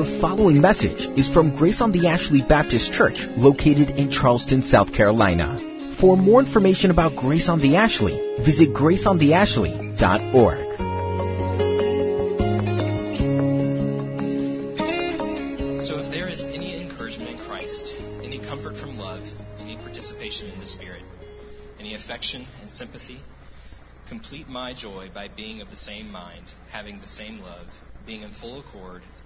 The following message is from Grace on the Ashley Baptist Church, located in Charleston, South Carolina. For more information about Grace on the Ashley, visit graceontheashley.org. So, if there is any encouragement in Christ, any comfort from love, any participation in the Spirit, any affection and sympathy, complete my joy by being of the same mind, having the same love, being in full accord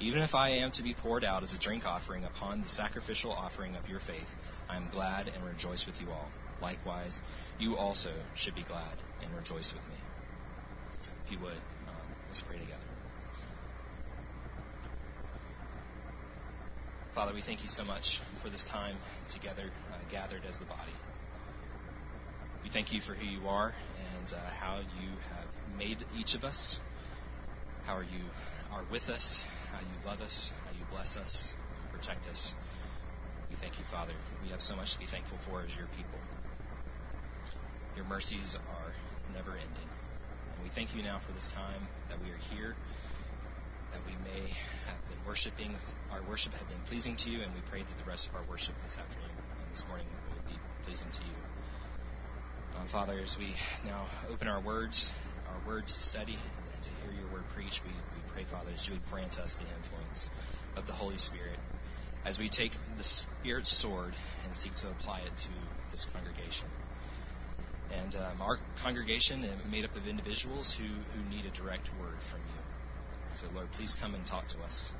Even if I am to be poured out as a drink offering upon the sacrificial offering of your faith, I am glad and rejoice with you all. Likewise, you also should be glad and rejoice with me. If you would, um, let's pray together. Father, we thank you so much for this time together, uh, gathered as the body. We thank you for who you are and uh, how you have made each of us. How are you are with us, how you love us, how you bless us, you protect us. We thank you, Father. We have so much to be thankful for as your people. Your mercies are never ending. And we thank you now for this time that we are here, that we may have been worshiping, our worship have been pleasing to you, and we pray that the rest of our worship this afternoon and this morning will be pleasing to you. Um, Father, as we now open our words, our words to study, and to hear your word preached, we, we pray, Father, that you would grant us the influence of the Holy Spirit as we take the Spirit's sword and seek to apply it to this congregation. And um, our congregation is made up of individuals who, who need a direct word from you. So, Lord, please come and talk to us.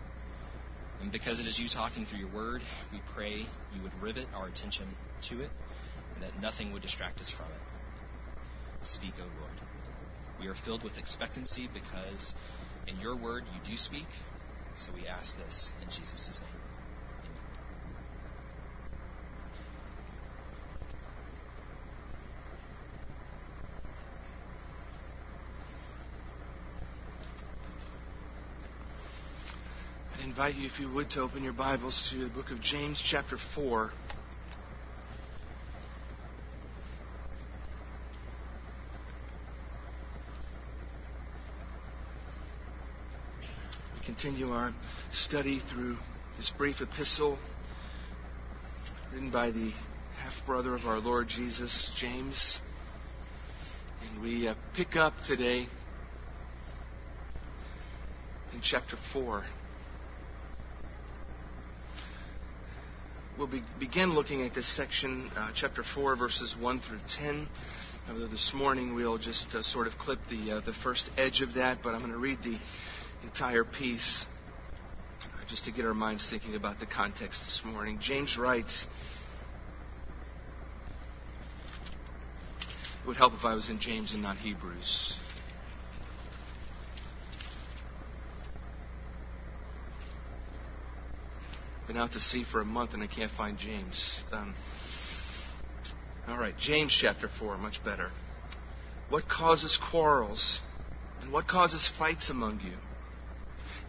And because it is you talking through your word, we pray you would rivet our attention to it and that nothing would distract us from it. Speak, O Lord. We are filled with expectancy because in your word you do speak. So we ask this in Jesus' name. I invite you, if you would, to open your Bibles to the book of James, chapter 4. Continue our study through this brief epistle written by the half brother of our Lord Jesus, James. And we uh, pick up today in chapter 4. We'll be, begin looking at this section, uh, chapter 4, verses 1 through 10. Although this morning we'll just uh, sort of clip the, uh, the first edge of that, but I'm going to read the entire piece just to get our minds thinking about the context this morning. James writes It would help if I was in James and not Hebrews. Been out to sea for a month and I can't find James. Um, all right, James chapter 4, much better. What causes quarrels and what causes fights among you?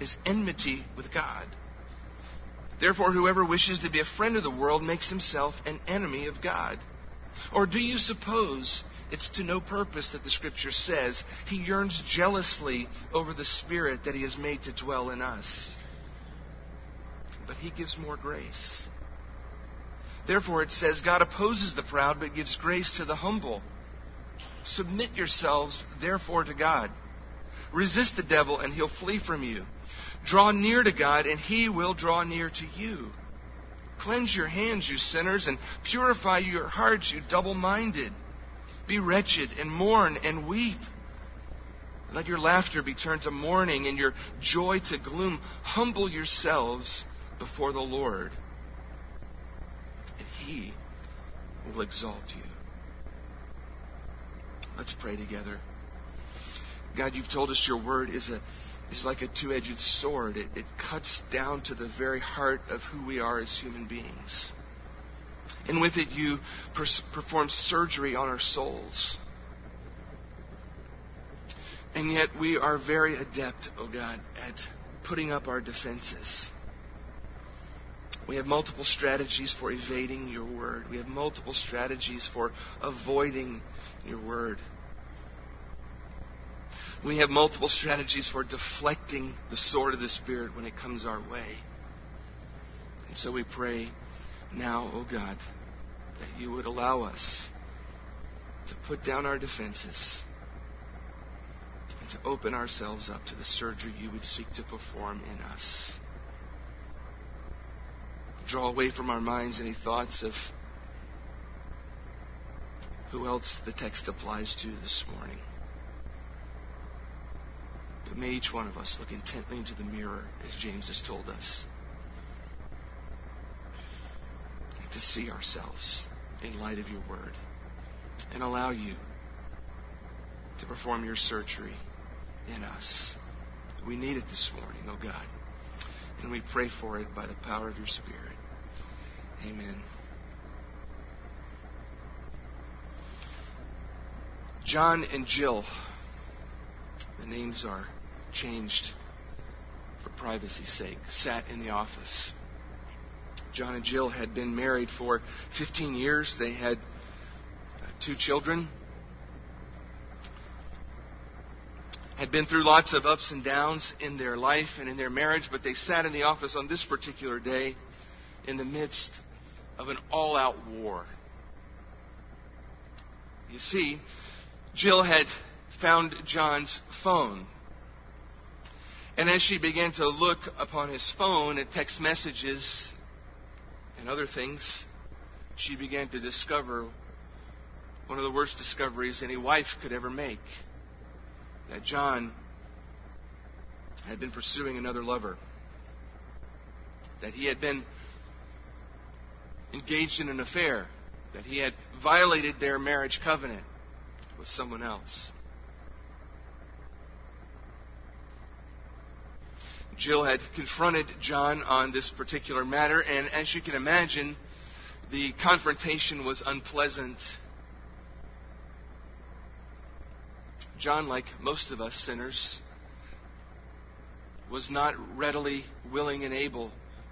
is enmity with God? Therefore, whoever wishes to be a friend of the world makes himself an enemy of God. Or do you suppose it's to no purpose that the Scripture says he yearns jealously over the Spirit that he has made to dwell in us? But he gives more grace. Therefore, it says, God opposes the proud, but gives grace to the humble. Submit yourselves, therefore, to God. Resist the devil, and he'll flee from you. Draw near to God, and he will draw near to you. Cleanse your hands, you sinners, and purify your hearts, you double minded. Be wretched, and mourn, and weep. Let your laughter be turned to mourning, and your joy to gloom. Humble yourselves before the Lord, and he will exalt you. Let's pray together. God, you've told us your word is a is like a two edged sword. It, it cuts down to the very heart of who we are as human beings. And with it, you pers- perform surgery on our souls. And yet, we are very adept, oh God, at putting up our defenses. We have multiple strategies for evading your word. We have multiple strategies for avoiding your word. We have multiple strategies for deflecting the sword of the Spirit when it comes our way. And so we pray now, O oh God, that you would allow us to put down our defenses and to open ourselves up to the surgery you would seek to perform in us. Draw away from our minds any thoughts of who else the text applies to this morning. May each one of us look intently into the mirror, as James has told us, to see ourselves in light of your word and allow you to perform your surgery in us. We need it this morning, oh God. And we pray for it by the power of your Spirit. Amen. John and Jill, the names are changed for privacy's sake, sat in the office. John and Jill had been married for 15 years. They had uh, two children. Had been through lots of ups and downs in their life and in their marriage, but they sat in the office on this particular day in the midst of an all out war. You see, Jill had found John's phone and as she began to look upon his phone at text messages and other things, she began to discover one of the worst discoveries any wife could ever make that John had been pursuing another lover, that he had been engaged in an affair, that he had violated their marriage covenant with someone else. Jill had confronted John on this particular matter, and as you can imagine, the confrontation was unpleasant. John, like most of us sinners, was not readily willing and able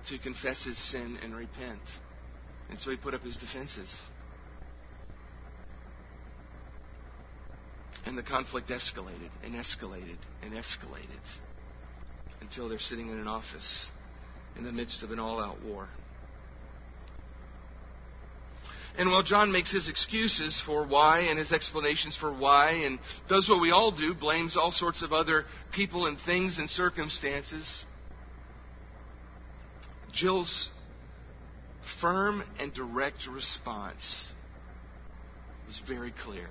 to confess his sin and repent. And so he put up his defenses. And the conflict escalated and escalated and escalated until they're sitting in an office in the midst of an all out war. And while John makes his excuses for why and his explanations for why and does what we all do, blames all sorts of other people and things and circumstances, Jill's firm and direct response was very clear.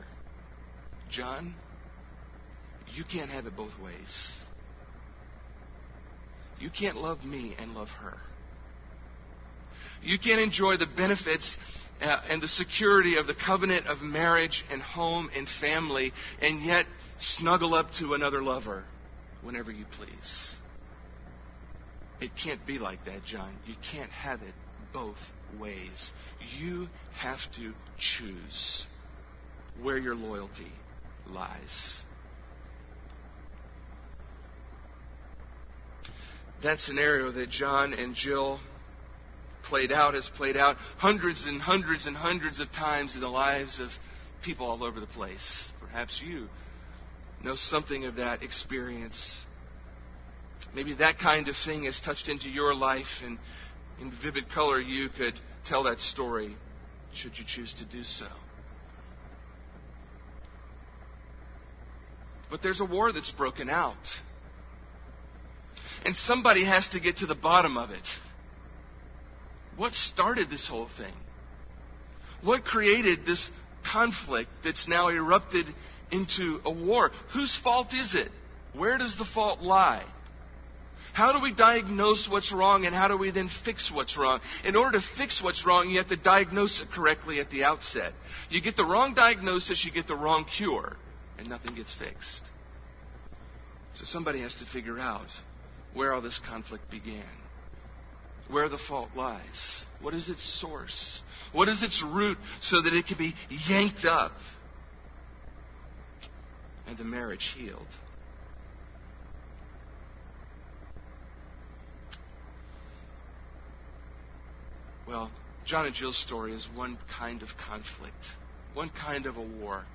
John, you can't have it both ways. You can't love me and love her. You can't enjoy the benefits uh, and the security of the covenant of marriage and home and family, and yet snuggle up to another lover whenever you please. It can't be like that, John. You can't have it both ways. You have to choose where your loyalty lies. That scenario that John and Jill played out has played out hundreds and hundreds and hundreds of times in the lives of people all over the place. Perhaps you know something of that experience. Maybe that kind of thing has touched into your life, and in vivid color, you could tell that story should you choose to do so. But there's a war that's broken out. And somebody has to get to the bottom of it. What started this whole thing? What created this conflict that's now erupted into a war? Whose fault is it? Where does the fault lie? How do we diagnose what's wrong and how do we then fix what's wrong? In order to fix what's wrong, you have to diagnose it correctly at the outset. You get the wrong diagnosis, you get the wrong cure, and nothing gets fixed. So somebody has to figure out where all this conflict began where the fault lies. What is its source? What is its root so that it can be yanked up and the marriage healed? Well, John and Jill's story is one kind of conflict, one kind of a war.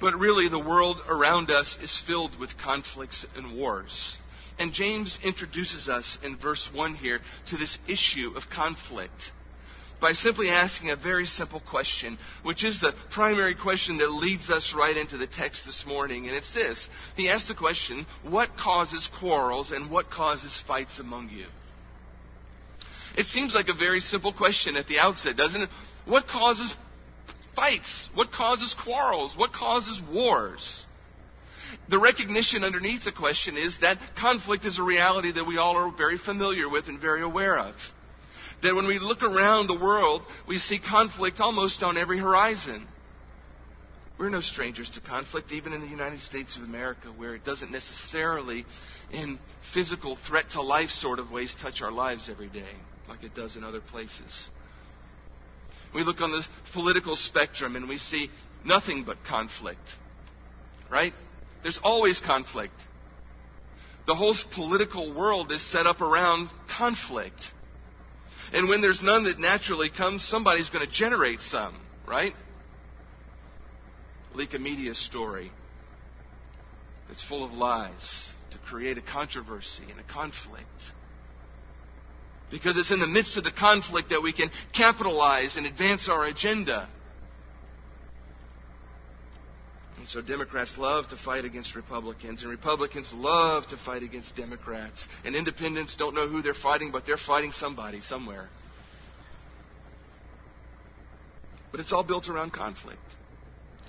But really, the world around us is filled with conflicts and wars. And James introduces us in verse 1 here to this issue of conflict by simply asking a very simple question, which is the primary question that leads us right into the text this morning. And it's this He asks the question, What causes quarrels and what causes fights among you? It seems like a very simple question at the outset, doesn't it? What causes fights? What causes quarrels? What causes wars? The recognition underneath the question is that conflict is a reality that we all are very familiar with and very aware of. That when we look around the world, we see conflict almost on every horizon. We're no strangers to conflict, even in the United States of America, where it doesn't necessarily, in physical threat to life sort of ways, touch our lives every day, like it does in other places. We look on the political spectrum and we see nothing but conflict, right? There's always conflict. The whole political world is set up around conflict. And when there's none that naturally comes, somebody's going to generate some, right? Leak a media story that's full of lies to create a controversy and a conflict. Because it's in the midst of the conflict that we can capitalize and advance our agenda. And so Democrats love to fight against Republicans, and Republicans love to fight against Democrats. And independents don't know who they're fighting, but they're fighting somebody somewhere. But it's all built around conflict.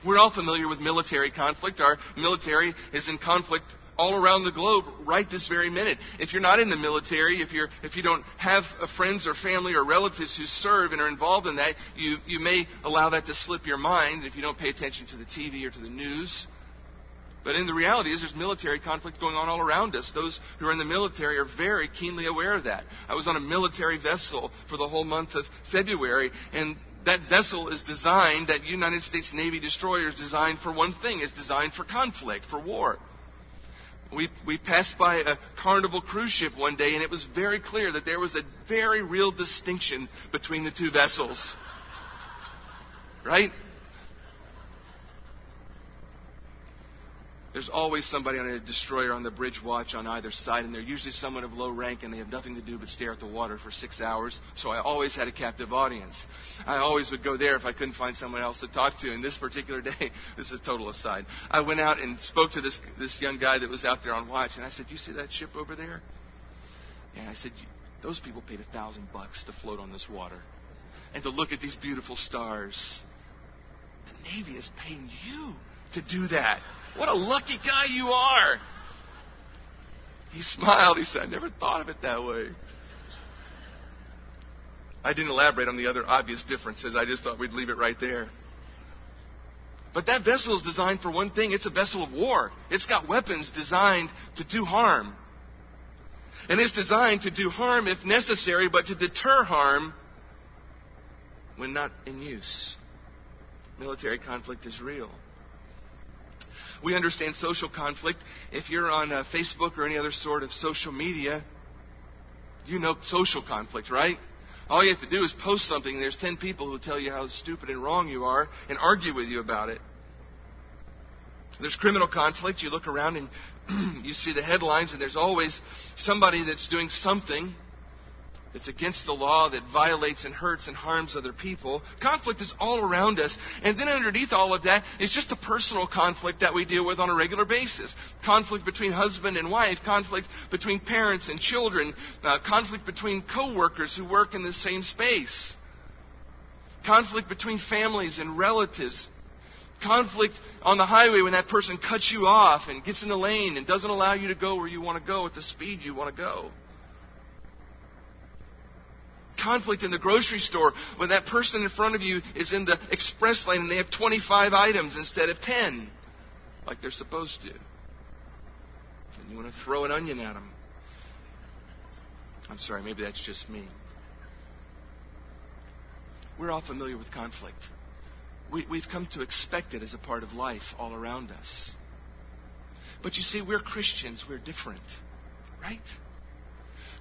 We're all familiar with military conflict. Our military is in conflict all around the globe right this very minute. If you're not in the military, if, you're, if you don't have uh, friends or family or relatives who serve and are involved in that, you, you may allow that to slip your mind if you don't pay attention to the TV or to the news. But in the reality is there's military conflict going on all around us. Those who are in the military are very keenly aware of that. I was on a military vessel for the whole month of February, and that vessel is designed, that United States Navy destroyer is designed for one thing. It's designed for conflict, for war we, we passed by a Carnival cruise ship one day, and it was very clear that there was a very real distinction between the two vessels. Right? There's always somebody on a destroyer on the bridge watch on either side, and they're usually someone of low rank, and they have nothing to do but stare at the water for six hours. So I always had a captive audience. I always would go there if I couldn't find someone else to talk to. And this particular day, this is a total aside, I went out and spoke to this this young guy that was out there on watch, and I said, "You see that ship over there?" And I said, "Those people paid a thousand bucks to float on this water, and to look at these beautiful stars. The Navy is paying you to do that." What a lucky guy you are. He smiled. He said, I never thought of it that way. I didn't elaborate on the other obvious differences. I just thought we'd leave it right there. But that vessel is designed for one thing it's a vessel of war. It's got weapons designed to do harm. And it's designed to do harm if necessary, but to deter harm when not in use. Military conflict is real. We understand social conflict. If you're on uh, Facebook or any other sort of social media, you know social conflict, right? All you have to do is post something, and there's 10 people who tell you how stupid and wrong you are and argue with you about it. There's criminal conflict. You look around and you see the headlines, and there's always somebody that's doing something it's against the law that violates and hurts and harms other people. Conflict is all around us. And then underneath all of that is just a personal conflict that we deal with on a regular basis. Conflict between husband and wife, conflict between parents and children, uh, conflict between coworkers who work in the same space. Conflict between families and relatives. Conflict on the highway when that person cuts you off and gets in the lane and doesn't allow you to go where you want to go at the speed you want to go conflict in the grocery store when that person in front of you is in the express lane and they have 25 items instead of 10, like they're supposed to. And you want to throw an onion at them. I'm sorry, maybe that's just me. We're all familiar with conflict. We, we've come to expect it as a part of life all around us. But you see, we're Christians, we're different, right?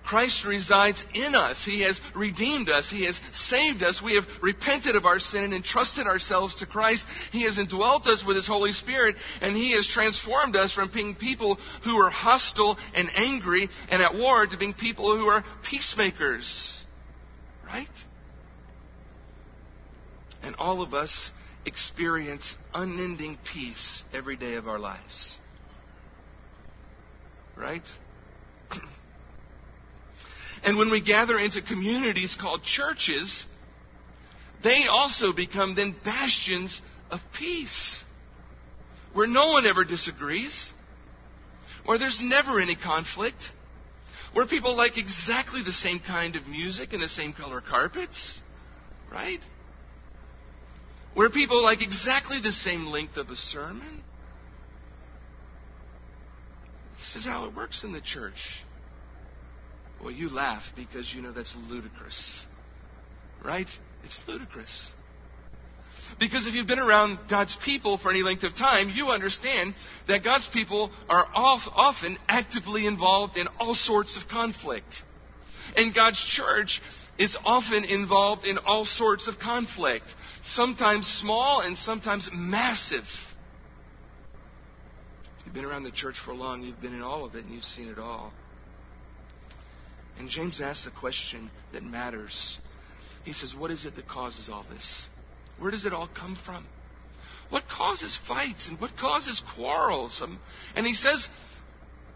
Christ resides in us. He has redeemed us. He has saved us. We have repented of our sin and entrusted ourselves to Christ. He has indwelt us with His Holy Spirit, and He has transformed us from being people who are hostile and angry and at war to being people who are peacemakers. Right? And all of us experience unending peace every day of our lives. Right? And when we gather into communities called churches, they also become then bastions of peace, where no one ever disagrees, where there's never any conflict, where people like exactly the same kind of music and the same color carpets, right? Where people like exactly the same length of a sermon. This is how it works in the church. Well, you laugh because you know that's ludicrous. Right? It's ludicrous. Because if you've been around God's people for any length of time, you understand that God's people are often actively involved in all sorts of conflict. And God's church is often involved in all sorts of conflict, sometimes small and sometimes massive. If you've been around the church for long, you've been in all of it and you've seen it all. And James asks a question that matters. He says, What is it that causes all this? Where does it all come from? What causes fights and what causes quarrels? Um, and he says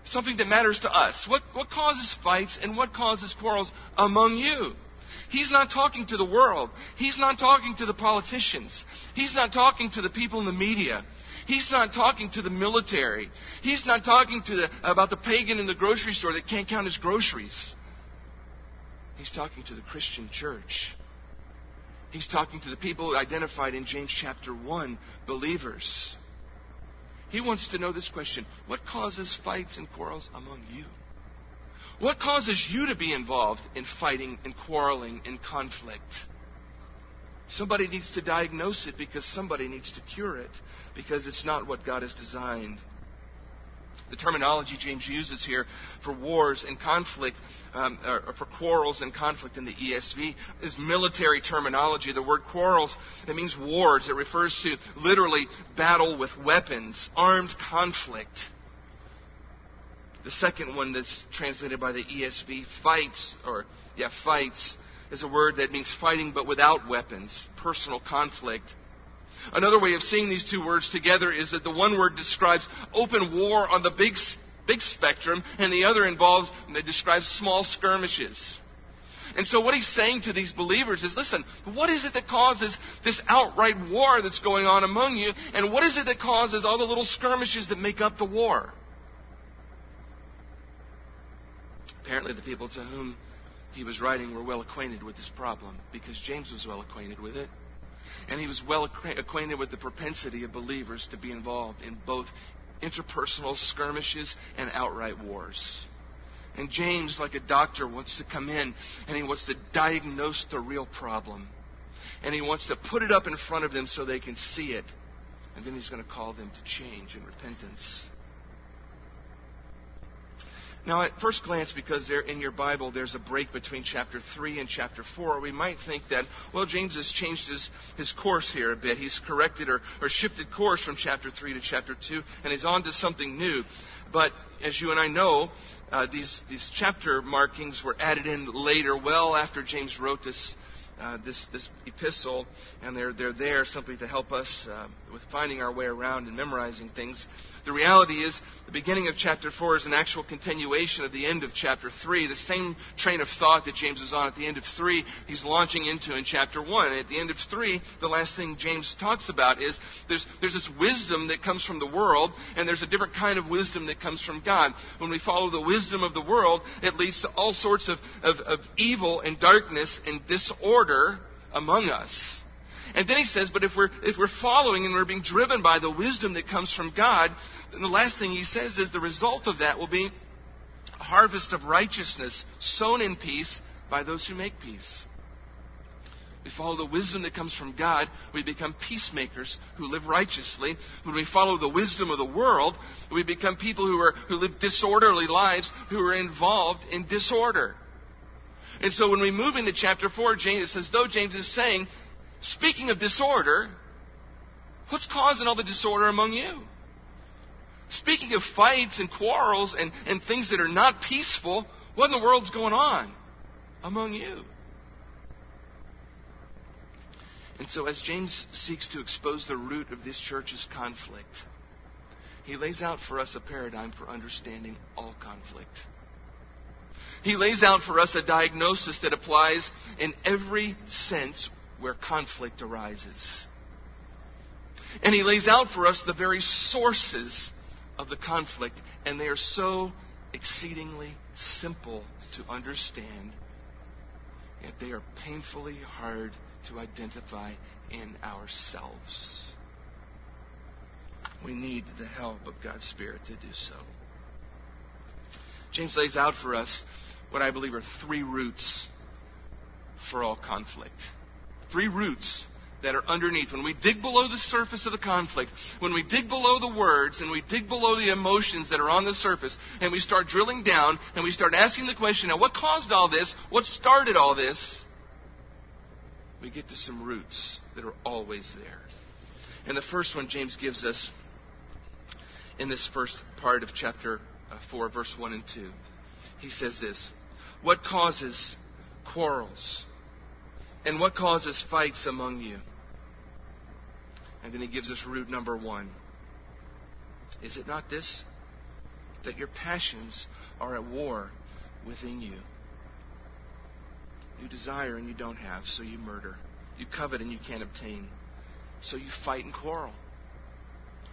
something that matters to us. What, what causes fights and what causes quarrels among you? He's not talking to the world. He's not talking to the politicians. He's not talking to the people in the media. He's not talking to the military. He's not talking to the, about the pagan in the grocery store that can't count his groceries. He's talking to the Christian church. He's talking to the people identified in James chapter 1, believers. He wants to know this question What causes fights and quarrels among you? What causes you to be involved in fighting and quarreling and conflict? Somebody needs to diagnose it because somebody needs to cure it because it's not what God has designed. The terminology James uses here for wars and conflict, um, or for quarrels and conflict in the ESV, is military terminology. The word quarrels, it means wars. It refers to literally battle with weapons, armed conflict. The second one that's translated by the ESV, fights, or, yeah, fights, is a word that means fighting but without weapons, personal conflict. Another way of seeing these two words together is that the one word describes open war on the big, big spectrum, and the other involves, describes small skirmishes. And so what he's saying to these believers is, listen, what is it that causes this outright war that's going on among you? And what is it that causes all the little skirmishes that make up the war? Apparently the people to whom he was writing were well acquainted with this problem because James was well acquainted with it. And he was well acquainted with the propensity of believers to be involved in both interpersonal skirmishes and outright wars. And James, like a doctor, wants to come in and he wants to diagnose the real problem. And he wants to put it up in front of them so they can see it. And then he's going to call them to change and repentance. Now, at first glance, because there in your Bible there's a break between chapter 3 and chapter 4, we might think that, well, James has changed his, his course here a bit. He's corrected or, or shifted course from chapter 3 to chapter 2, and he's on to something new. But as you and I know, uh, these, these chapter markings were added in later, well after James wrote this uh, this, this epistle, and they're, they're there simply to help us uh, with finding our way around and memorizing things. The reality is, the beginning of chapter 4 is an actual continuation of the end of chapter 3. The same train of thought that James is on at the end of 3, he's launching into in chapter 1. And at the end of 3, the last thing James talks about is there's, there's this wisdom that comes from the world, and there's a different kind of wisdom that comes from God. When we follow the wisdom of the world, it leads to all sorts of, of, of evil and darkness and disorder among us. And then he says, but if we're, if we're following and we're being driven by the wisdom that comes from God, then the last thing he says is the result of that will be a harvest of righteousness sown in peace by those who make peace. We follow the wisdom that comes from God. We become peacemakers who live righteously. When we follow the wisdom of the world, we become people who, are, who live disorderly lives, who are involved in disorder. And so when we move into chapter 4, James, it says, though James is saying Speaking of disorder, what's causing all the disorder among you? Speaking of fights and quarrels and, and things that are not peaceful, what in the world's going on among you? And so, as James seeks to expose the root of this church's conflict, he lays out for us a paradigm for understanding all conflict. He lays out for us a diagnosis that applies in every sense where conflict arises. And he lays out for us the very sources of the conflict, and they are so exceedingly simple to understand, yet they are painfully hard to identify in ourselves. We need the help of God's Spirit to do so. James lays out for us what I believe are three roots for all conflict three roots that are underneath. When we dig below the surface of the conflict, when we dig below the words and we dig below the emotions that are on the surface, and we start drilling down and we start asking the question now, what caused all this? What started all this? We get to some roots that are always there. And the first one James gives us in this first part of chapter uh, 4, verse 1 and 2. He says this What causes quarrels? And what causes fights among you? And then he gives us root number one. Is it not this? That your passions are at war within you. You desire and you don't have, so you murder. You covet and you can't obtain, so you fight and quarrel.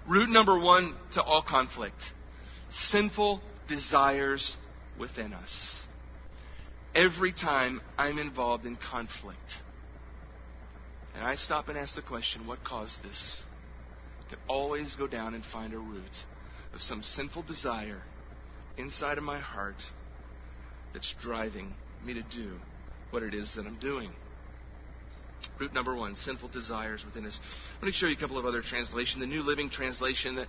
Root number one to all conflict sinful desires within us every time I'm involved in conflict. And I stop and ask the question, what caused this? I always go down and find a root of some sinful desire inside of my heart that's driving me to do what it is that I'm doing. Root number one, sinful desires within us. Let me show you a couple of other translations. The New Living Translation, the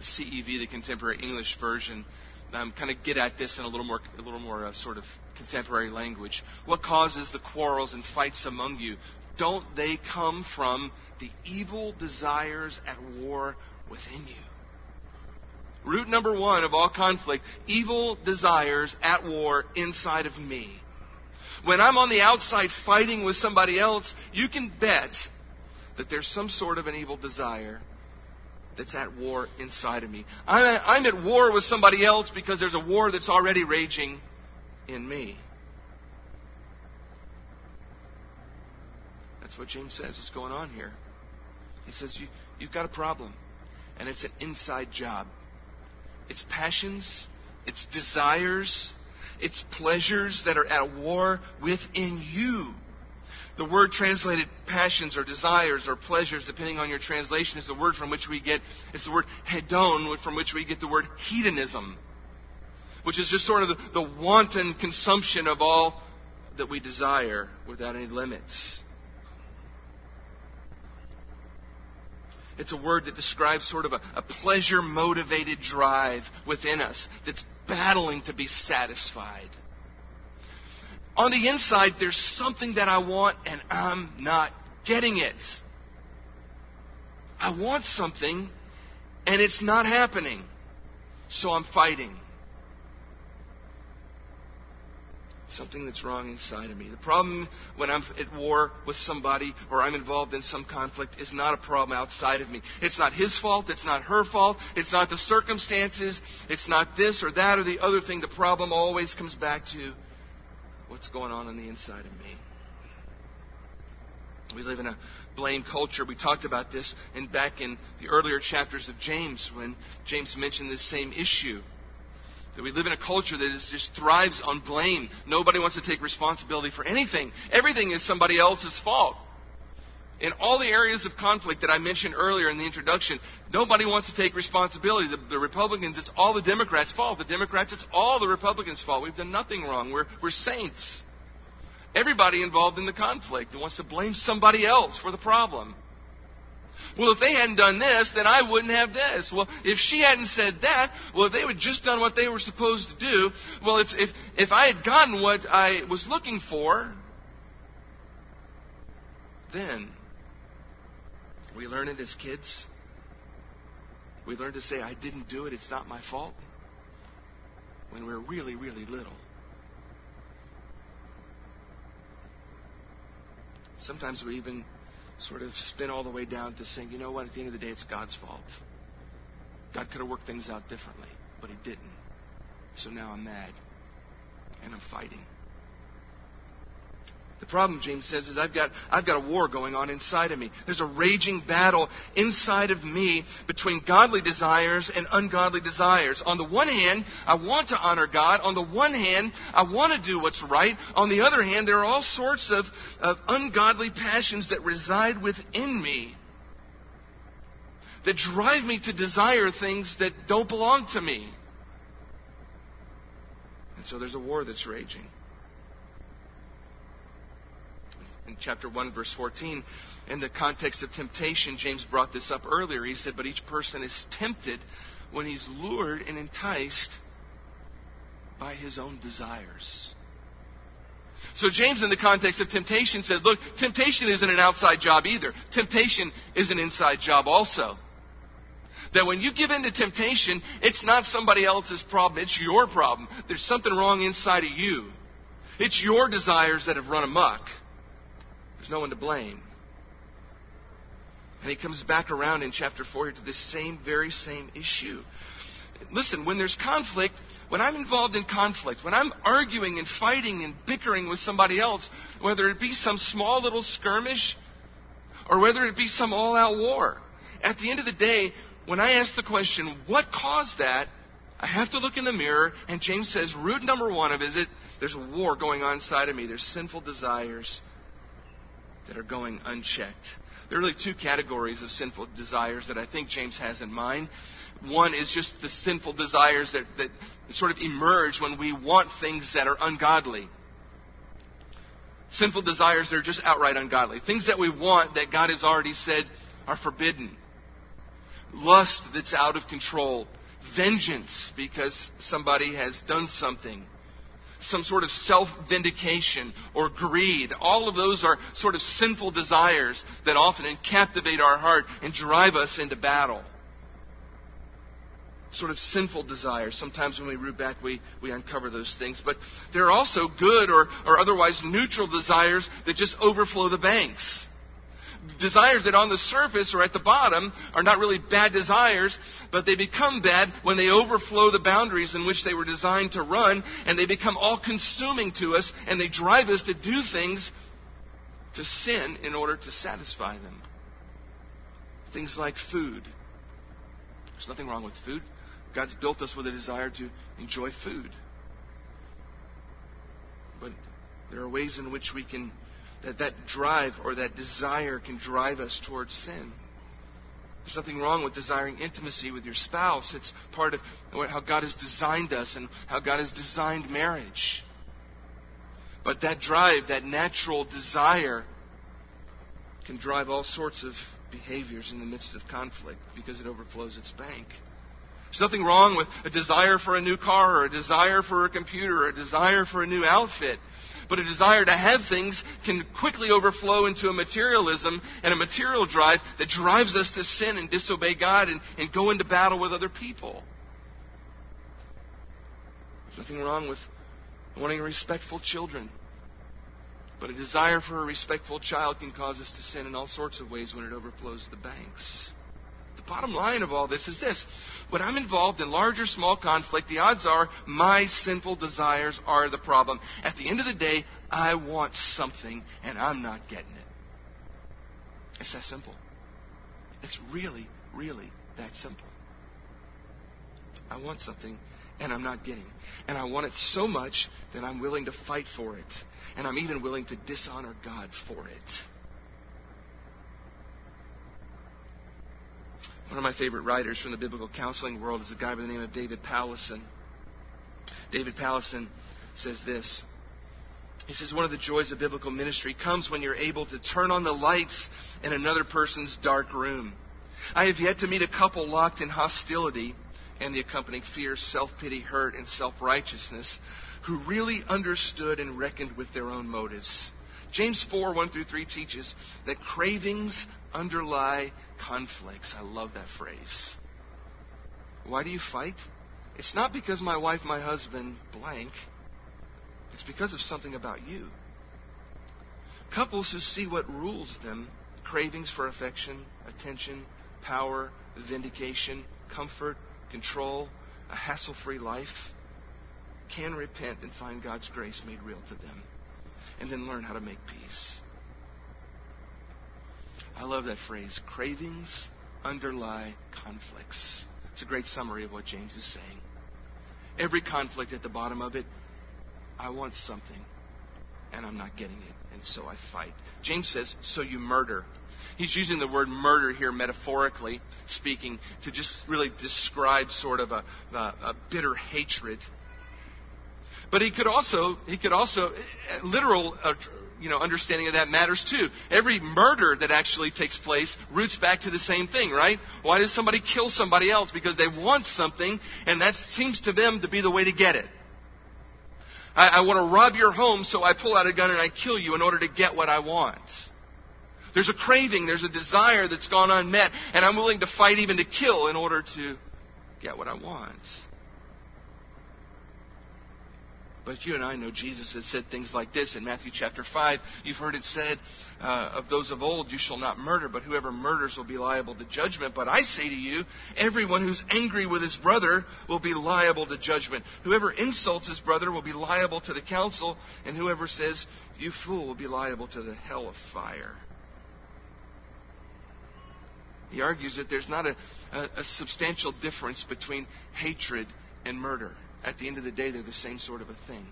CEV, the Contemporary English Version, um, kind of get at this in a little more, a little more uh, sort of contemporary language. What causes the quarrels and fights among you? Don't they come from the evil desires at war within you? Root number one of all conflict evil desires at war inside of me. When I'm on the outside fighting with somebody else, you can bet that there's some sort of an evil desire that's at war inside of me. I'm at war with somebody else because there's a war that's already raging in me. That's what James says is going on here. He says, you, You've got a problem, and it's an inside job. It's passions, it's desires it's pleasures that are at war within you. The word translated passions or desires or pleasures, depending on your translation, is the word from which we get, it's the word hedon, from which we get the word hedonism, which is just sort of the, the wanton consumption of all that we desire without any limits. It's a word that describes sort of a, a pleasure motivated drive within us that's battling to be satisfied. On the inside, there's something that I want and I'm not getting it. I want something and it's not happening. So I'm fighting. something that's wrong inside of me. The problem when I'm at war with somebody or I'm involved in some conflict is not a problem outside of me. It's not his fault. It's not her fault. It's not the circumstances. It's not this or that or the other thing. The problem always comes back to what's going on on the inside of me. We live in a blame culture. We talked about this in back in the earlier chapters of James when James mentioned this same issue. That we live in a culture that is, just thrives on blame. Nobody wants to take responsibility for anything. Everything is somebody else's fault. In all the areas of conflict that I mentioned earlier in the introduction, nobody wants to take responsibility. The, the, Republicans, it's all the Democrats' fault. The Democrats, it's all the Republicans' fault. We've done nothing wrong. We're, we're saints. Everybody involved in the conflict wants to blame somebody else for the problem. Well, if they hadn't done this, then I wouldn't have this. Well, if she hadn't said that, well, if they had just done what they were supposed to do, well, if, if, if I had gotten what I was looking for, then we learn it as kids. We learn to say, I didn't do it, it's not my fault, when we're really, really little. Sometimes we even sort of spin all the way down to saying, you know what, at the end of the day, it's God's fault. God could have worked things out differently, but He didn't. So now I'm mad and I'm fighting. The problem, James says, is I've got, I've got a war going on inside of me. There's a raging battle inside of me between godly desires and ungodly desires. On the one hand, I want to honor God. On the one hand, I want to do what's right. On the other hand, there are all sorts of, of ungodly passions that reside within me that drive me to desire things that don't belong to me. And so there's a war that's raging in chapter 1, verse 14. In the context of temptation, James brought this up earlier. He said, But each person is tempted when he's lured and enticed by his own desires. So, James, in the context of temptation, says, Look, temptation isn't an outside job either. Temptation is an inside job also. That when you give in to temptation, it's not somebody else's problem, it's your problem. There's something wrong inside of you. It's your desires that have run amok. There's no one to blame. And he comes back around in chapter 4 to this same, very same issue. Listen, when there's conflict, when I'm involved in conflict, when I'm arguing and fighting and bickering with somebody else, whether it be some small little skirmish or whether it be some all out war, at the end of the day, when I ask the question, what caused that? I have to look in the mirror, and James says, root number one of is it, there's a war going on inside of me. There's sinful desires that are going unchecked. There are really two categories of sinful desires that I think James has in mind. One is just the sinful desires that, that sort of emerge when we want things that are ungodly. Sinful desires that are just outright ungodly. Things that we want that God has already said are forbidden. Lust that's out of control. Vengeance because somebody has done something some sort of self vindication or greed. All of those are sort of sinful desires that often captivate our heart and drive us into battle. Sort of sinful desires. Sometimes when we root back, we, we uncover those things. But there are also good or, or otherwise neutral desires that just overflow the banks desires that on the surface or at the bottom are not really bad desires, but they become bad when they overflow the boundaries in which they were designed to run, and they become all consuming to us, and they drive us to do things to sin in order to satisfy them. Things like food. There's nothing wrong with food. God's built us with a desire to enjoy food. But there are ways in which we can, that that drive or that desire can drive us towards sin. There's nothing wrong with desiring intimacy with your spouse. It's part of how God has designed us and how God has designed marriage. But that drive, that natural desire, can drive all sorts of behaviors in the midst of conflict because it overflows its bank. There's nothing wrong with a desire for a new car or a desire for a computer or a desire for a new outfit. But a desire to have things can quickly overflow into a materialism and a material drive that drives us to sin and disobey God and, and go into battle with other people. There's nothing wrong with wanting respectful children. But a desire for a respectful child can cause us to sin in all sorts of ways when it overflows the banks. The bottom line of all this is this. When I'm involved in large or small conflict, the odds are my sinful desires are the problem. At the end of the day, I want something and I'm not getting it. It's that simple. It's really, really that simple. I want something and I'm not getting. It. And I want it so much that I'm willing to fight for it. And I'm even willing to dishonor God for it. One of my favorite writers from the biblical counseling world is a guy by the name of David Powlison. David Powlison says this. He says, One of the joys of biblical ministry comes when you're able to turn on the lights in another person's dark room. I have yet to meet a couple locked in hostility and the accompanying fear, self pity, hurt, and self righteousness who really understood and reckoned with their own motives. James 4 1 through 3 teaches that cravings underlie conflicts. I love that phrase. Why do you fight? It's not because my wife, my husband, blank. It's because of something about you. Couples who see what rules them cravings for affection, attention, power, vindication, comfort, control, a hassle free life, can repent and find God's grace made real to them, and then learn how to make peace. I love that phrase cravings underlie conflicts. It's a great summary of what James is saying. Every conflict at the bottom of it, I want something, and I'm not getting it, and so I fight. James says, So you murder. He's using the word murder here metaphorically speaking to just really describe sort of a, a, a bitter hatred. But he could also, he could also, literal, uh, you know, understanding of that matters too. Every murder that actually takes place roots back to the same thing, right? Why does somebody kill somebody else? Because they want something, and that seems to them to be the way to get it. I, I want to rob your home, so I pull out a gun and I kill you in order to get what I want. There's a craving, there's a desire that's gone unmet, and I'm willing to fight even to kill in order to get what I want. But you and I know Jesus has said things like this in Matthew chapter 5. You've heard it said uh, of those of old, You shall not murder, but whoever murders will be liable to judgment. But I say to you, everyone who's angry with his brother will be liable to judgment. Whoever insults his brother will be liable to the council, and whoever says, You fool, will be liable to the hell of fire. He argues that there's not a, a, a substantial difference between hatred and murder. At the end of the day, they're the same sort of a thing.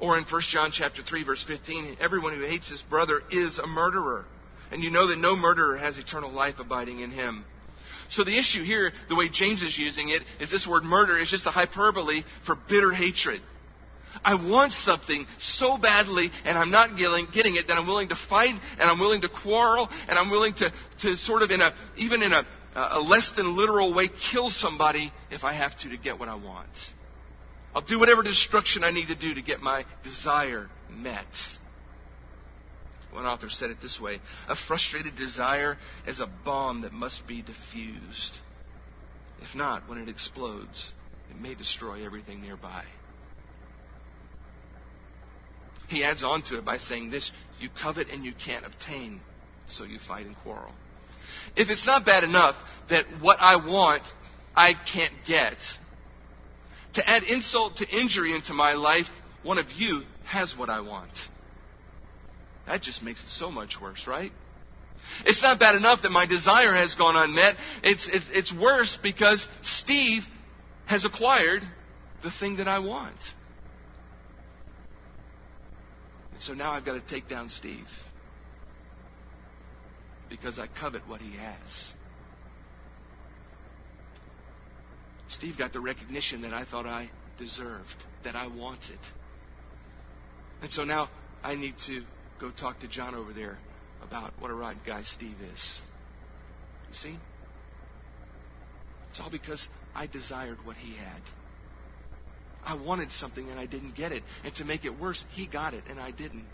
Or in 1 John chapter 3 verse 15, everyone who hates his brother is a murderer. And you know that no murderer has eternal life abiding in him. So the issue here, the way James is using it, is this word murder is just a hyperbole for bitter hatred. I want something so badly and I'm not getting it that I'm willing to fight and I'm willing to quarrel and I'm willing to, to sort of in a, even in a, Uh, a less than literal way kill somebody if I have to to get what I want. I'll do whatever destruction I need to do to get my desire met. One author said it this way A frustrated desire is a bomb that must be diffused. If not, when it explodes, it may destroy everything nearby. He adds on to it by saying this you covet and you can't obtain, so you fight and quarrel. If it's not bad enough that what I want, I can't get, to add insult to injury into my life, one of you has what I want. That just makes it so much worse, right? It's not bad enough that my desire has gone unmet. It's, it's, it's worse because Steve has acquired the thing that I want. So now I've got to take down Steve because I covet what he has. Steve got the recognition that I thought I deserved, that I wanted. And so now I need to go talk to John over there about what a rotten guy Steve is. You see? It's all because I desired what he had. I wanted something and I didn't get it. And to make it worse, he got it and I didn't.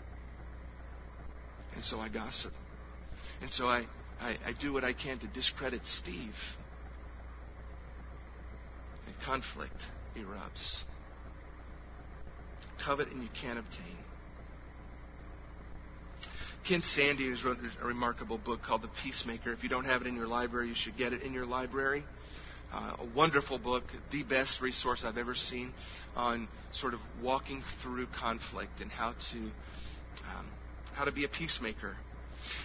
And so I gossip. And so I, I, I do what I can to discredit Steve. And conflict erupts. Covet and you can't obtain. Ken Sande wrote a remarkable book called The Peacemaker. If you don't have it in your library, you should get it in your library. Uh, a wonderful book, the best resource I've ever seen on sort of walking through conflict and how to um, how to be a peacemaker.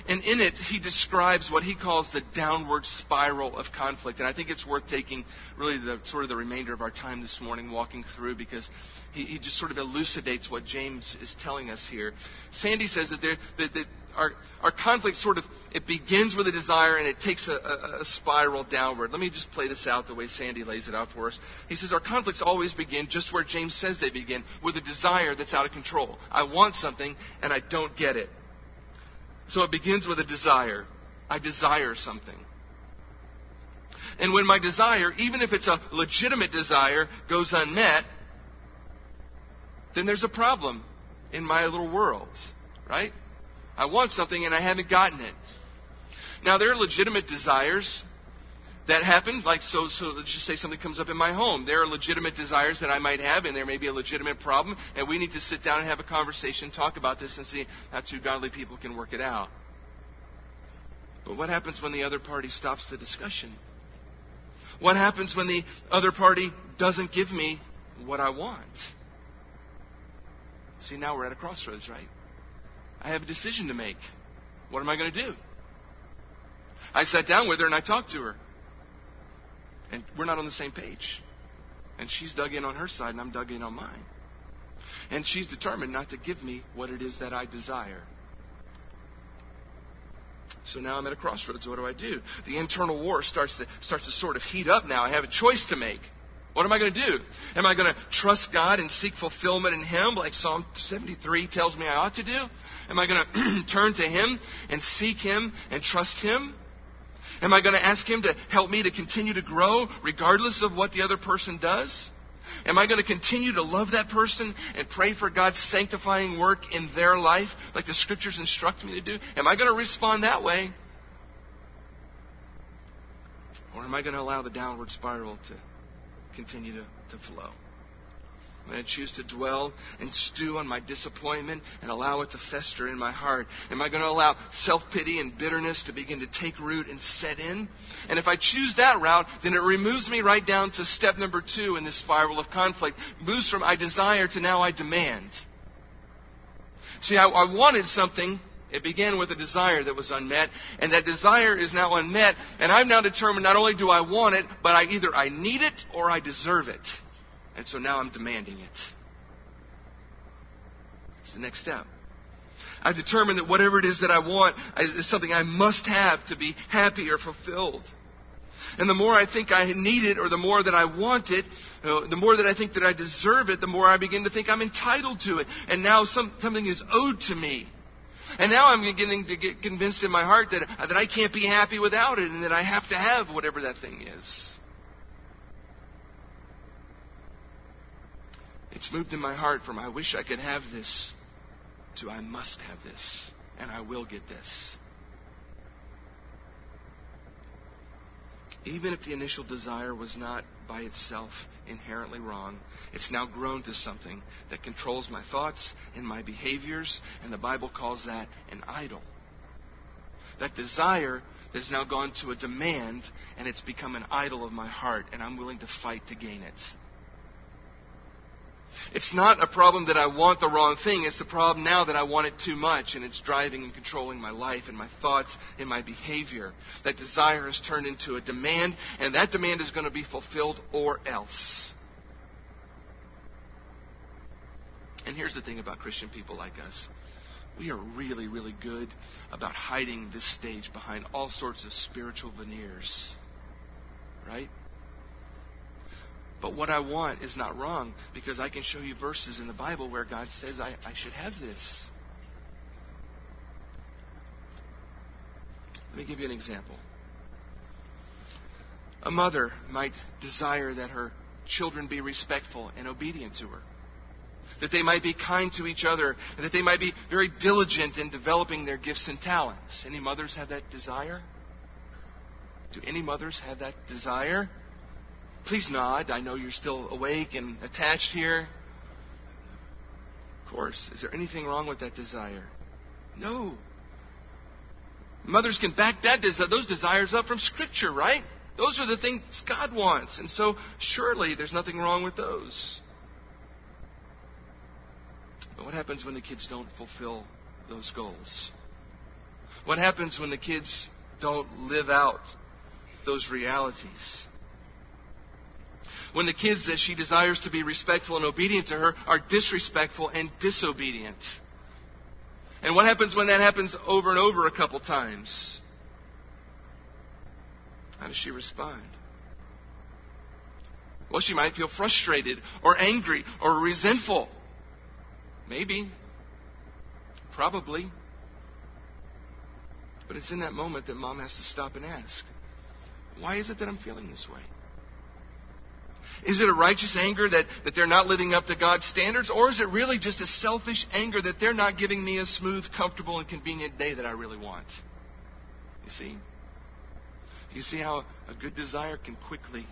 And in it, he describes what he calls the downward spiral of conflict. And I think it's worth taking really the sort of the remainder of our time this morning walking through because he, he just sort of elucidates what James is telling us here. Sande says that, there, that, that our, our conflict sort of it begins with a desire and it takes a, a, a, spiral downward. Let me just play this out the way Sande lays it out for us. He says our conflicts always begin just where James says they begin, with a desire that's out of control. I want something and I don't get it. So it begins with a desire. I desire something. And when my desire, even if it's a legitimate desire, goes unmet, then there's a problem in my little world, right? I want something and I haven't gotten it. Now, there are legitimate desires that happened. Like, so, so let's just say something comes up in my home. There are legitimate desires that I might have, and there may be a legitimate problem, and we need to sit down and have a conversation, talk about this, and see how two godly people can work it out. But what happens when the other party stops the discussion? What happens when the other party doesn't give me what I want? See, now we're at a crossroads, right? I have a decision to make. What am I going to do? I sat down with her and I talked to her. And we're not on the same page. And she's dug in on her side and I'm dug in on mine. And she's determined not to give me what it is that I desire. So now I'm at a crossroads. What do I do? The internal war starts to, starts to sort of heat up now. I have a choice to make. What am I going to do? Am I going to trust God and seek fulfillment in Him, like Psalm 73 tells me I ought to do? Am I going to turn to Him and seek Him and trust Him? Am I going to ask Him to help me to continue to grow regardless of what the other person does? Am I going to continue to love that person and pray for God's sanctifying work in their life like the scriptures instruct me to do? Am I going to respond that way? Or am I going to allow the downward spiral to continue to, to flow. I'm going to choose to dwell and stew on my disappointment and allow it to fester in my heart. Am I going to allow self pity and bitterness to begin to take root and set in? And if I choose that route, then it removes me right down to step number two in this spiral of conflict. moves from I desire to now I demand. See, I, I wanted something it began with a desire that was unmet, and that desire is now unmet, and I've now determined not only do I want it, but I either I need it or I deserve it. And so now I'm demanding it. It's the next step. I've determined that whatever it is that I want is something I must have to be happy or fulfilled. And the more I think I need it or the more that I want it, uh, the more that I think that I deserve it, the more I begin to think I'm entitled to it. And now some, something is owed to me. And now I'm beginning to get convinced in my heart that, that I can't be happy without it and that I have to have whatever that thing is. It's moved in my heart from I wish I could have this to I must have this and I will get this. Even if the initial desire was not by itself inherently wrong, it's now grown to something that controls my thoughts and my behaviors, and the Bible calls that an idol. That desire has now gone to a demand, and it's become an idol of my heart, and I'm willing to fight to gain it. It's not a problem that I want the wrong thing. It's the problem now that I want it too much and it's driving and controlling my life and my thoughts and my behavior. That desire has turned into a demand and that demand is going to be fulfilled or else. And here's the thing about Christian people like us we are really, really good about hiding this stage behind all sorts of spiritual veneers. Right? But what I want is not wrong because I can show you verses in the Bible where God says I, I should have this. Let me give you an example. A mother might desire that her children be respectful and obedient to her, that they might be kind to each other, and that they might be very diligent in developing their gifts and talents. Any mothers have that desire? Do any mothers have that desire? Please nod. I know you're still awake and attached here. Of course. Is there anything wrong with that desire? No. Mothers can back that those desires up from Scripture, right? Those are the things God wants. And so, surely, there's nothing wrong with those. But what happens when the kids don't fulfill those goals? What happens when the kids don't live out those realities? When the kids that she desires to be respectful and obedient to her are disrespectful and disobedient. And what happens when that happens over and over a couple times? How does she respond? Well, she might feel frustrated or angry or resentful. Maybe. Probably. But it's in that moment that mom has to stop and ask, why is it that I'm feeling this way? Is it a righteous anger that, that they're not living up to God's standards? Or is it really just a selfish anger that they're not giving me a smooth, comfortable, and convenient day that I really want? You see? You see how a good desire can quickly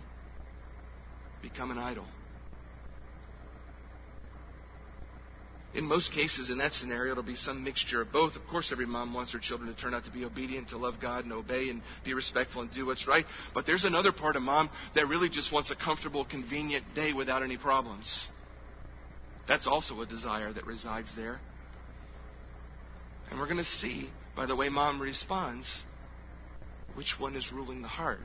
become an idol. In most cases, in that scenario, it'll be some mixture of both. Of course, every mom wants her children to turn out to be obedient, to love God and obey and be respectful and do what's right. But there's another part of mom that really just wants a comfortable, convenient day without any problems. That's also a desire that resides there. And we're going to see by the way mom responds which one is ruling the heart.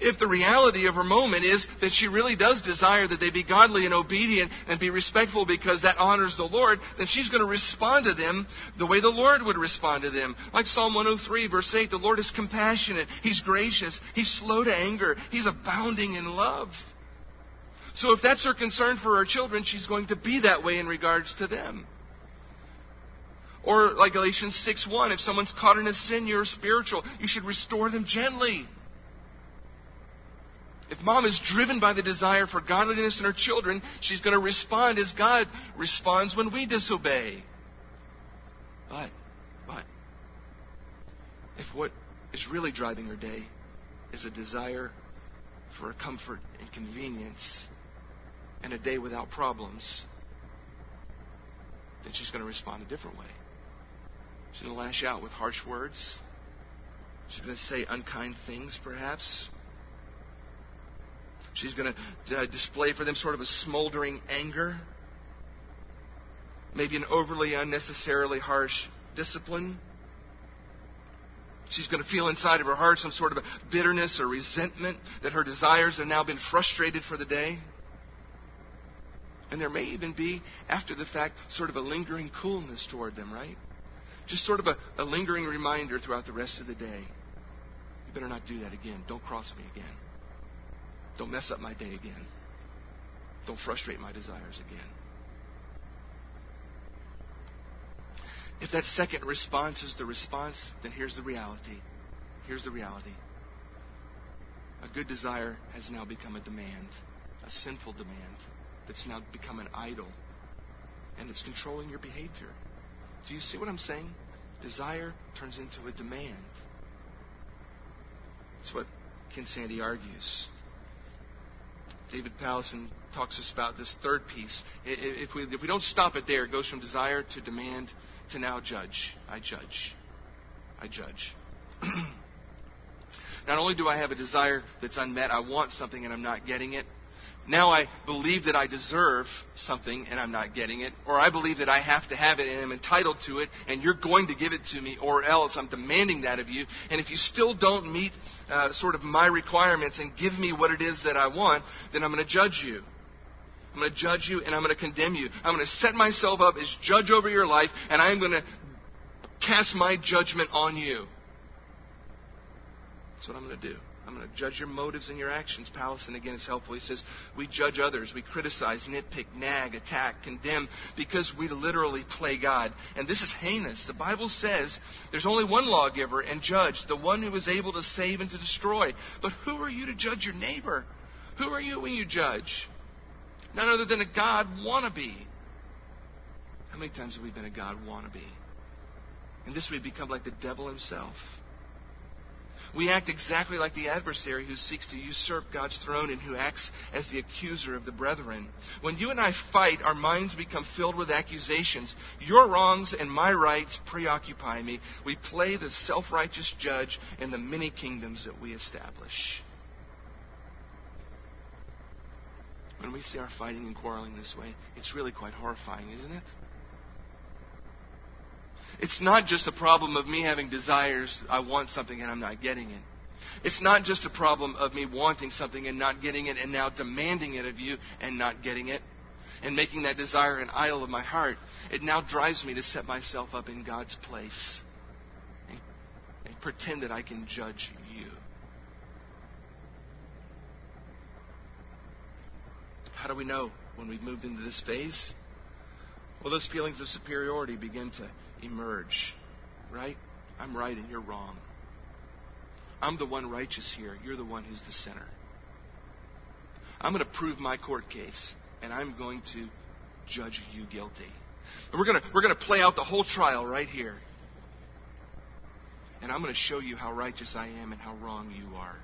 If the reality of her moment is that she really does desire that they be godly and obedient and be respectful because that honors the Lord, then she's going to respond to them the way the Lord would respond to them. Like Psalm 103, verse 8, the Lord is compassionate, He's gracious, He's slow to anger, He's abounding in love. So if that's her concern for her children, she's going to be that way in regards to them. Or like Galatians 6:1, if someone's caught in a sin, you're spiritual. You should restore them gently. If mom is driven by the desire for godliness in her children, she's going to respond as God responds when we disobey. But, but, if what is really driving her day is a desire for a comfort and convenience and a day without problems, then she's going to respond a different way. She's going to lash out with harsh words. She's going to say unkind things, perhaps. She's going to uh, display for them sort of a smoldering anger, maybe an overly unnecessarily harsh discipline. She's going to feel inside of her heart some sort of a bitterness or resentment that her desires have now been frustrated for the day. And there may even be, after the fact, sort of a lingering coolness toward them, right? Just sort of a, a lingering reminder throughout the rest of the day. You better not do that again. Don't cross me again. Don't mess up my day again. Don't frustrate my desires again. If that second response is the response, then here's the reality. Here's the reality. A good desire has now become a demand, a sinful demand that's now become an idol, and it's controlling your behavior. Do you see what I'm saying? Desire turns into a demand. That's what Ken Sande argues. David Powlison talks us about this third piece. If we, if we don't stop it there, it goes from desire to demand to now judge. I judge. I judge. Not only do I have a desire that's unmet, I want something and I'm not getting it, now I believe that I deserve something and I'm not getting it, or I believe that I have to have it and I'm entitled to it, and you're going to give it to me, or else I'm demanding that of you. And if you still don't meet uh, sort of my requirements and give me what it is that I want, then I'm going to judge you. I'm going to judge you and I'm going to condemn you. I'm going to set myself up as judge over your life and I'm going to cast my judgment on you. That's what I'm going to do. I'm going to judge your motives and your actions. Powlison again is helpful. He says, We judge others, we criticize, nitpick, nag, attack, condemn, because we literally play God. And this is heinous. The Bible says there's only one lawgiver and judge, the one who is able to save and to destroy. But who are you to judge your neighbor? Who are you when you judge? None other than a God wannabe. How many times have we been a God wannabe? And this we become like the devil himself. We act exactly like the adversary who seeks to usurp God's throne and who acts as the accuser of the brethren. When you and I fight, our minds become filled with accusations. Your wrongs and my rights preoccupy me. We play the self righteous judge in the many kingdoms that we establish. When we see our fighting and quarreling this way, it's really quite horrifying, isn't it? It's not just a problem of me having desires, I want something and I'm not getting it. It's not just a problem of me wanting something and not getting it and now demanding it of you and not getting it and making that desire an idol of my heart. It now drives me to set myself up in God's place and, and pretend that I can judge you. How do we know when we've moved into this phase? Well, those feelings of superiority begin to emerge, right? I'm right and you're wrong. I'm the one righteous here. You're the one who's the sinner. I'm going to prove my court case, and I'm going to judge you guilty. And we're going to, we're going to play out the whole trial right here. And I'm going to show you how righteous I am and how wrong you are.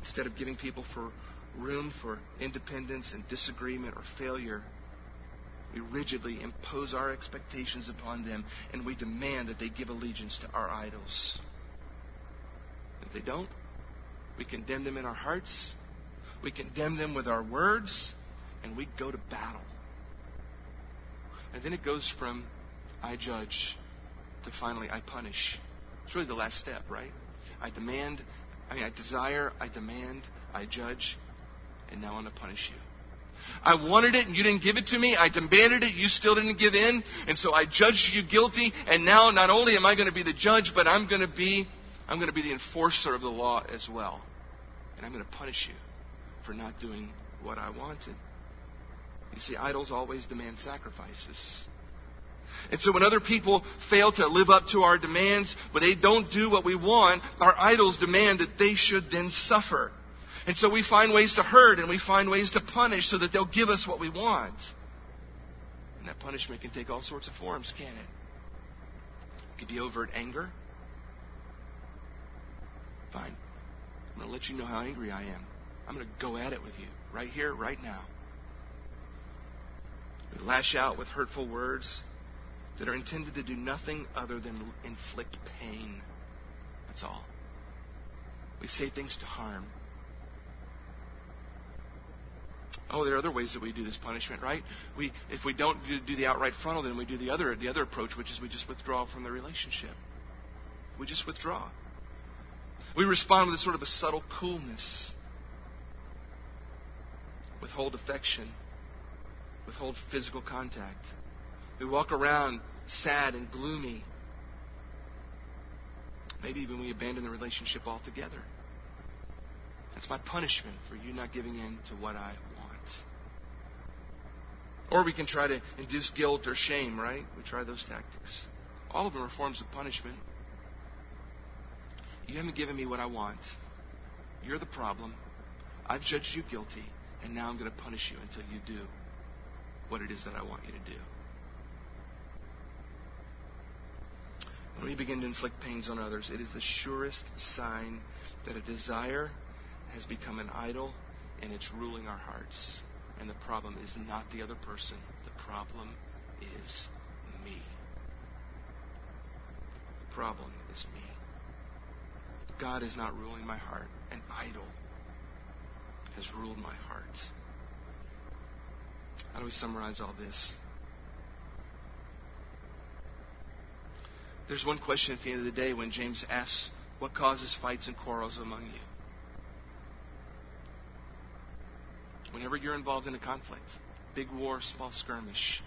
Instead of giving people for room for independence and disagreement or failure, we rigidly impose our expectations upon them and we demand that they give allegiance to our idols. If they don't, we condemn them in our hearts, we condemn them with our words, and we go to battle. And then it goes from I judge to finally I punish. It's really the last step, right? I demand, I mean, I desire, I demand, I judge, and now I'm going to punish you. I wanted it and you didn't give it to me. I demanded it, you still didn't give in. And so I judged you guilty. And now not only am I going to be the judge, but I'm going to be, I'm going to be the enforcer of the law as well. And I'm going to punish you for not doing what I wanted. You see, idols always demand sacrifices. And so when other people fail to live up to our demands, when they don't do what we want, our idols demand that they should then suffer. And so we find ways to hurt and we find ways to punish so that they'll give us what we want. And that punishment can take all sorts of forms, can it? It could be overt anger. Fine. I'm going to let you know how angry I am. I'm going to go at it with you right here, right now. We lash out with hurtful words that are intended to do nothing other than inflict pain. That's all. We say things to harm. Oh, there are other ways that we do this punishment, right? We, if we don't do, do the outright frontal, then we do the other, the other approach, which is we just withdraw from the relationship. We just withdraw. We respond with a sort of a subtle coolness. Withhold affection. Withhold physical contact. We walk around sad and gloomy. Maybe even we abandon the relationship altogether. That's my punishment for you not giving in to what I or we can try to induce guilt or shame, right? We try those tactics. All of them are forms of punishment. You haven't given me what I want. You're the problem. I've judged you guilty, and now I'm going to punish you until you do what it is that I want you to do. When we begin to inflict pains on others, it is the surest sign that a desire has become an idol and it's ruling our hearts. And the problem is not the other person, the problem is me. The problem is me. God is not ruling my heart. An idol has ruled my heart. How do we summarize all this? There's one question at the end of the day when James asks, What causes fights and quarrels among you? Whenever you're involved in a conflict, big war, small skirmish,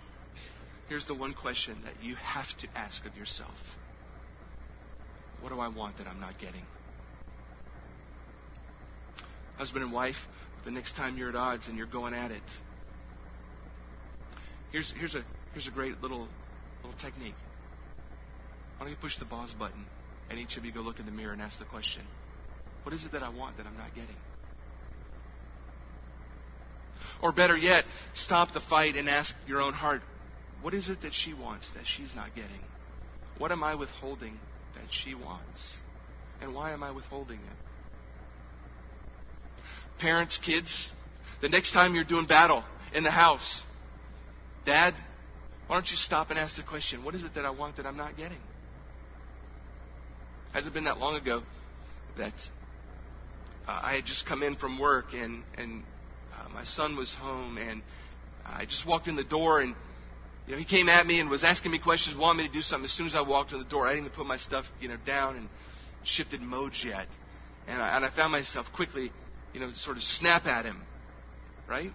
here's the one question that you have to ask of yourself What do I want that I'm not getting? Husband and wife, the next time you're at odds and you're going at it, here's, here's, a, here's a great little, little technique. Why don't you push the pause button and each of you go look in the mirror and ask the question What is it that I want that I'm not getting? Or better yet, stop the fight and ask your own heart, what is it that she wants that she's not getting? What am I withholding that she wants? And why am I withholding it? Parents, kids, the next time you're doing battle in the house, Dad, why don't you stop and ask the question, what is it that I want that I'm not getting? Hasn't been that long ago that uh, I had just come in from work and, and Uh, my son was home and I just walked in the door and you know, he came at me and was asking me questions, wanted me to do something. As soon as I walked in the door, I didn't even put my stuff, you know, down and shifted modes yet. And I, and I found myself quickly, you know, sort of snap at him, right?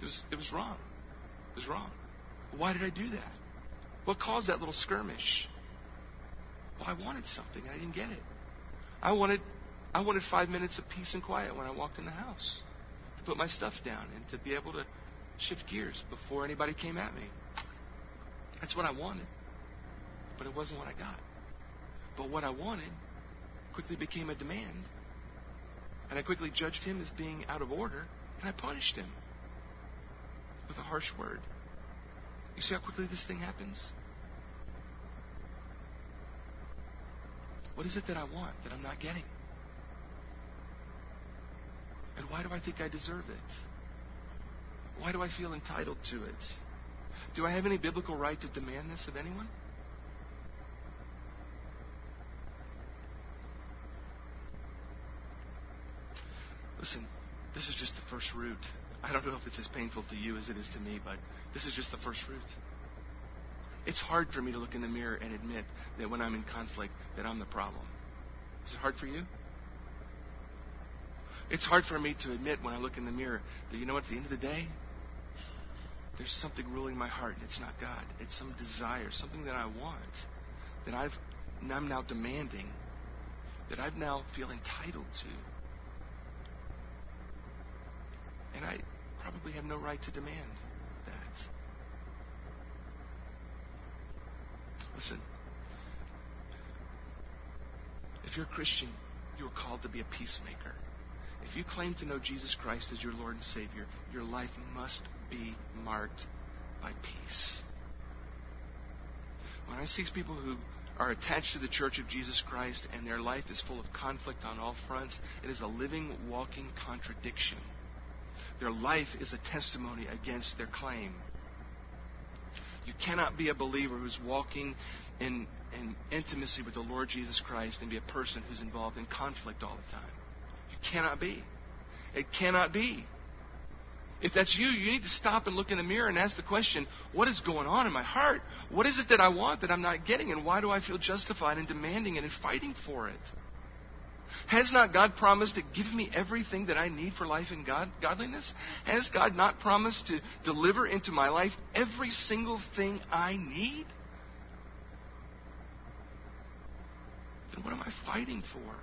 It was, it was wrong. It was wrong. Why did I do that? What caused that little skirmish? Well, I wanted something and I didn't get it. I wanted I wanted five minutes of peace and quiet when I walked in the house to put my stuff down and to be able to shift gears before anybody came at me. That's what I wanted, but it wasn't what I got. But what I wanted quickly became a demand, and I quickly judged him as being out of order, and I punished him with a harsh word. You see how quickly this thing happens? What is it that I want that I'm not getting? And why do I think I deserve it? Why do I feel entitled to it? Do I have any biblical right to demand this of anyone? Listen, this is just the first root. I don't know if it's as painful to you as it is to me, but this is just the first root. It's hard for me to look in the mirror and admit that when I'm in conflict that I'm the problem. Is it hard for you? It's hard for me to admit when I look in the mirror that, you know at the end of the day, there's something ruling my heart, and it's not God. It's some desire, something that I want, that I've, I'm now demanding, that I now feel entitled to. And I probably have no right to demand that. Listen, if you're a Christian, you are called to be a peacemaker. If you claim to know Jesus Christ as your Lord and Savior, your life must be marked by peace. When I see people who are attached to the Church of Jesus Christ and their life is full of conflict on all fronts, it is a living, walking contradiction. Their life is a testimony against their claim. You cannot be a believer who's walking in, in intimacy with the Lord Jesus Christ and be a person who's involved in conflict all the time. Cannot be. It cannot be. If that's you, you need to stop and look in the mirror and ask the question, what is going on in my heart? What is it that I want that I'm not getting? And why do I feel justified in demanding it and fighting for it? Has not God promised to give me everything that I need for life and God, godliness? Has God not promised to deliver into my life every single thing I need? Then what am I fighting for?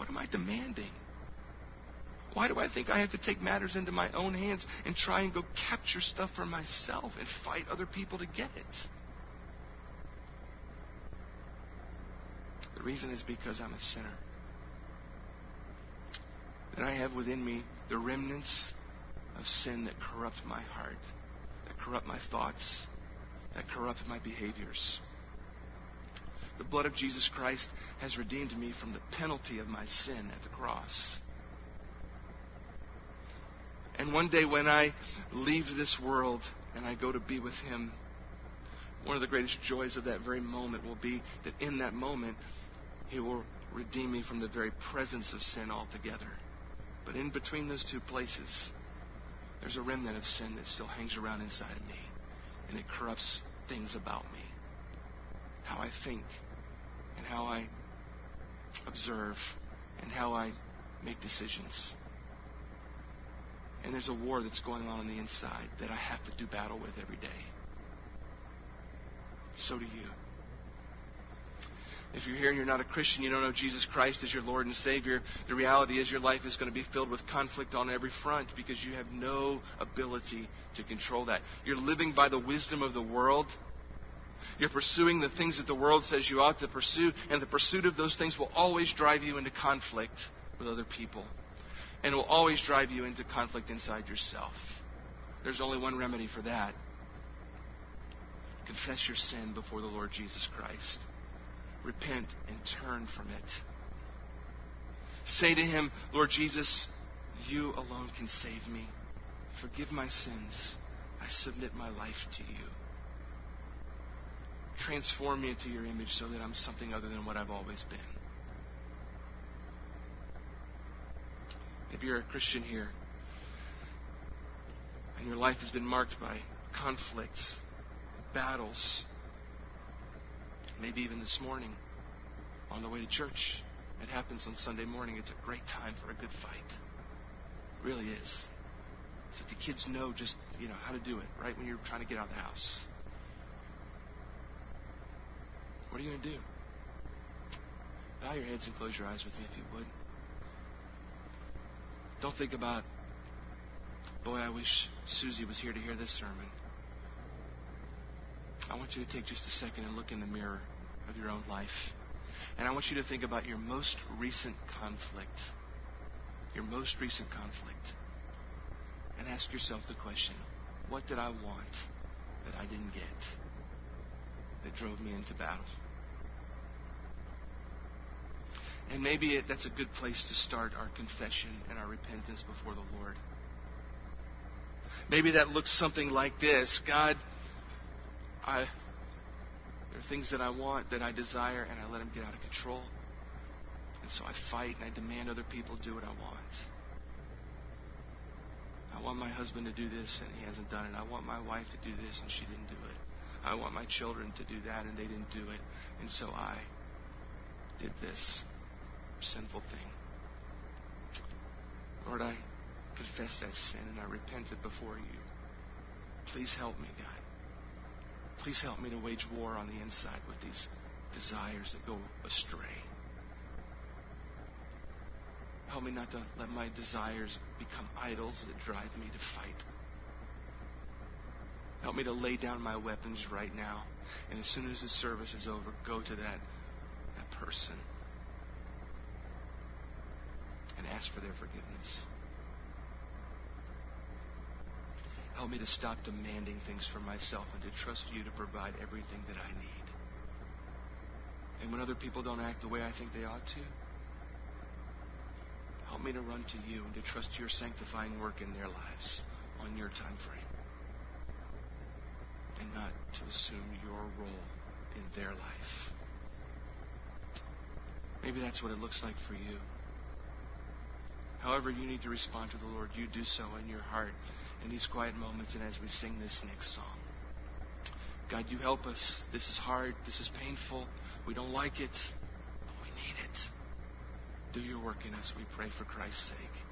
What am I demanding? Why do I think I have to take matters into my own hands and try and go capture stuff for myself and fight other people to get it? The reason is because I'm a sinner. That I have within me the remnants of sin that corrupt my heart, that corrupt my thoughts, that corrupt my behaviors. The blood of Jesus Christ has redeemed me from the penalty of my sin at the cross. And one day when I leave this world and I go to be with Him, one of the greatest joys of that very moment will be that in that moment, he will redeem me from the very presence of sin altogether. But in between those two places, there's a remnant of sin that still hangs around inside of me, and it corrupts things about me. How I think, and how I observe, and how I make decisions. And there's a war that's going on on the inside that I have to do battle with every day. So do you. If you're here and you're not a Christian, you don't know Jesus Christ as your Lord and Savior, the reality is your life is going to be filled with conflict on every front because you have no ability to control that. You're living by the wisdom of the world. You're pursuing the things that the world says you ought to pursue, and the pursuit of those things will always drive you into conflict with other people. And will always drive you into conflict inside yourself. There's only one remedy for that. Confess your sin before the Lord Jesus Christ repent and turn from it. Say to him, Lord Jesus, you alone can save me. Forgive my sins. I submit my life to you. Transform me into your image so that I'm something other than what I've always been. If you're a Christian here and your life has been marked by conflicts, battles, maybe even this morning on the way to church. It happens on Sunday morning. It's a great time for a good fight. It really is. So the kids know just, you know, how to do it right when you're trying to get out of the house. What are you going to do? Bow your heads and close your eyes with me if you would. Don't think about, boy, I wish Susie was here to hear this sermon. I want you to take just a second and look in the mirror of your own life. And I want you to think about your most recent conflict. Your most recent conflict. And ask yourself the question what did I want that I didn't get that drove me into battle? And maybe it, that's a good place to start our confession and our repentance before the Lord. Maybe that looks something like this God, I, there are things that I want, that I desire, and I let them get out of control. And so I fight and I demand other people do what I want. I want my husband to do this and he hasn't done it. I want my wife to do this and she didn't do it. I want my children to do that and they didn't do it. And so I did this sinful thing. Lord, I confess that sin and I repent it before you. Please help me, God. Please help me to wage war on the inside with these desires that go astray. Help me not to let my desires become idols that drive me to fight. Help me to lay down my weapons right now. And as soon as the service is over, go to that, that person and ask for their forgiveness. Help me to stop demanding things for myself and to trust you to provide everything that I need. And when other people don't act the way I think they ought to, help me to run to you and to trust your sanctifying work in their lives on your time frame. And not to assume your role in their life. Maybe that's what it looks like for you. However, you need to respond to the Lord, you do so in your heart in these quiet moments and as we sing this next song. God, you help us. This is hard. This is painful. We don't like it, but we need it. Do your work in us, we pray for Christ's sake.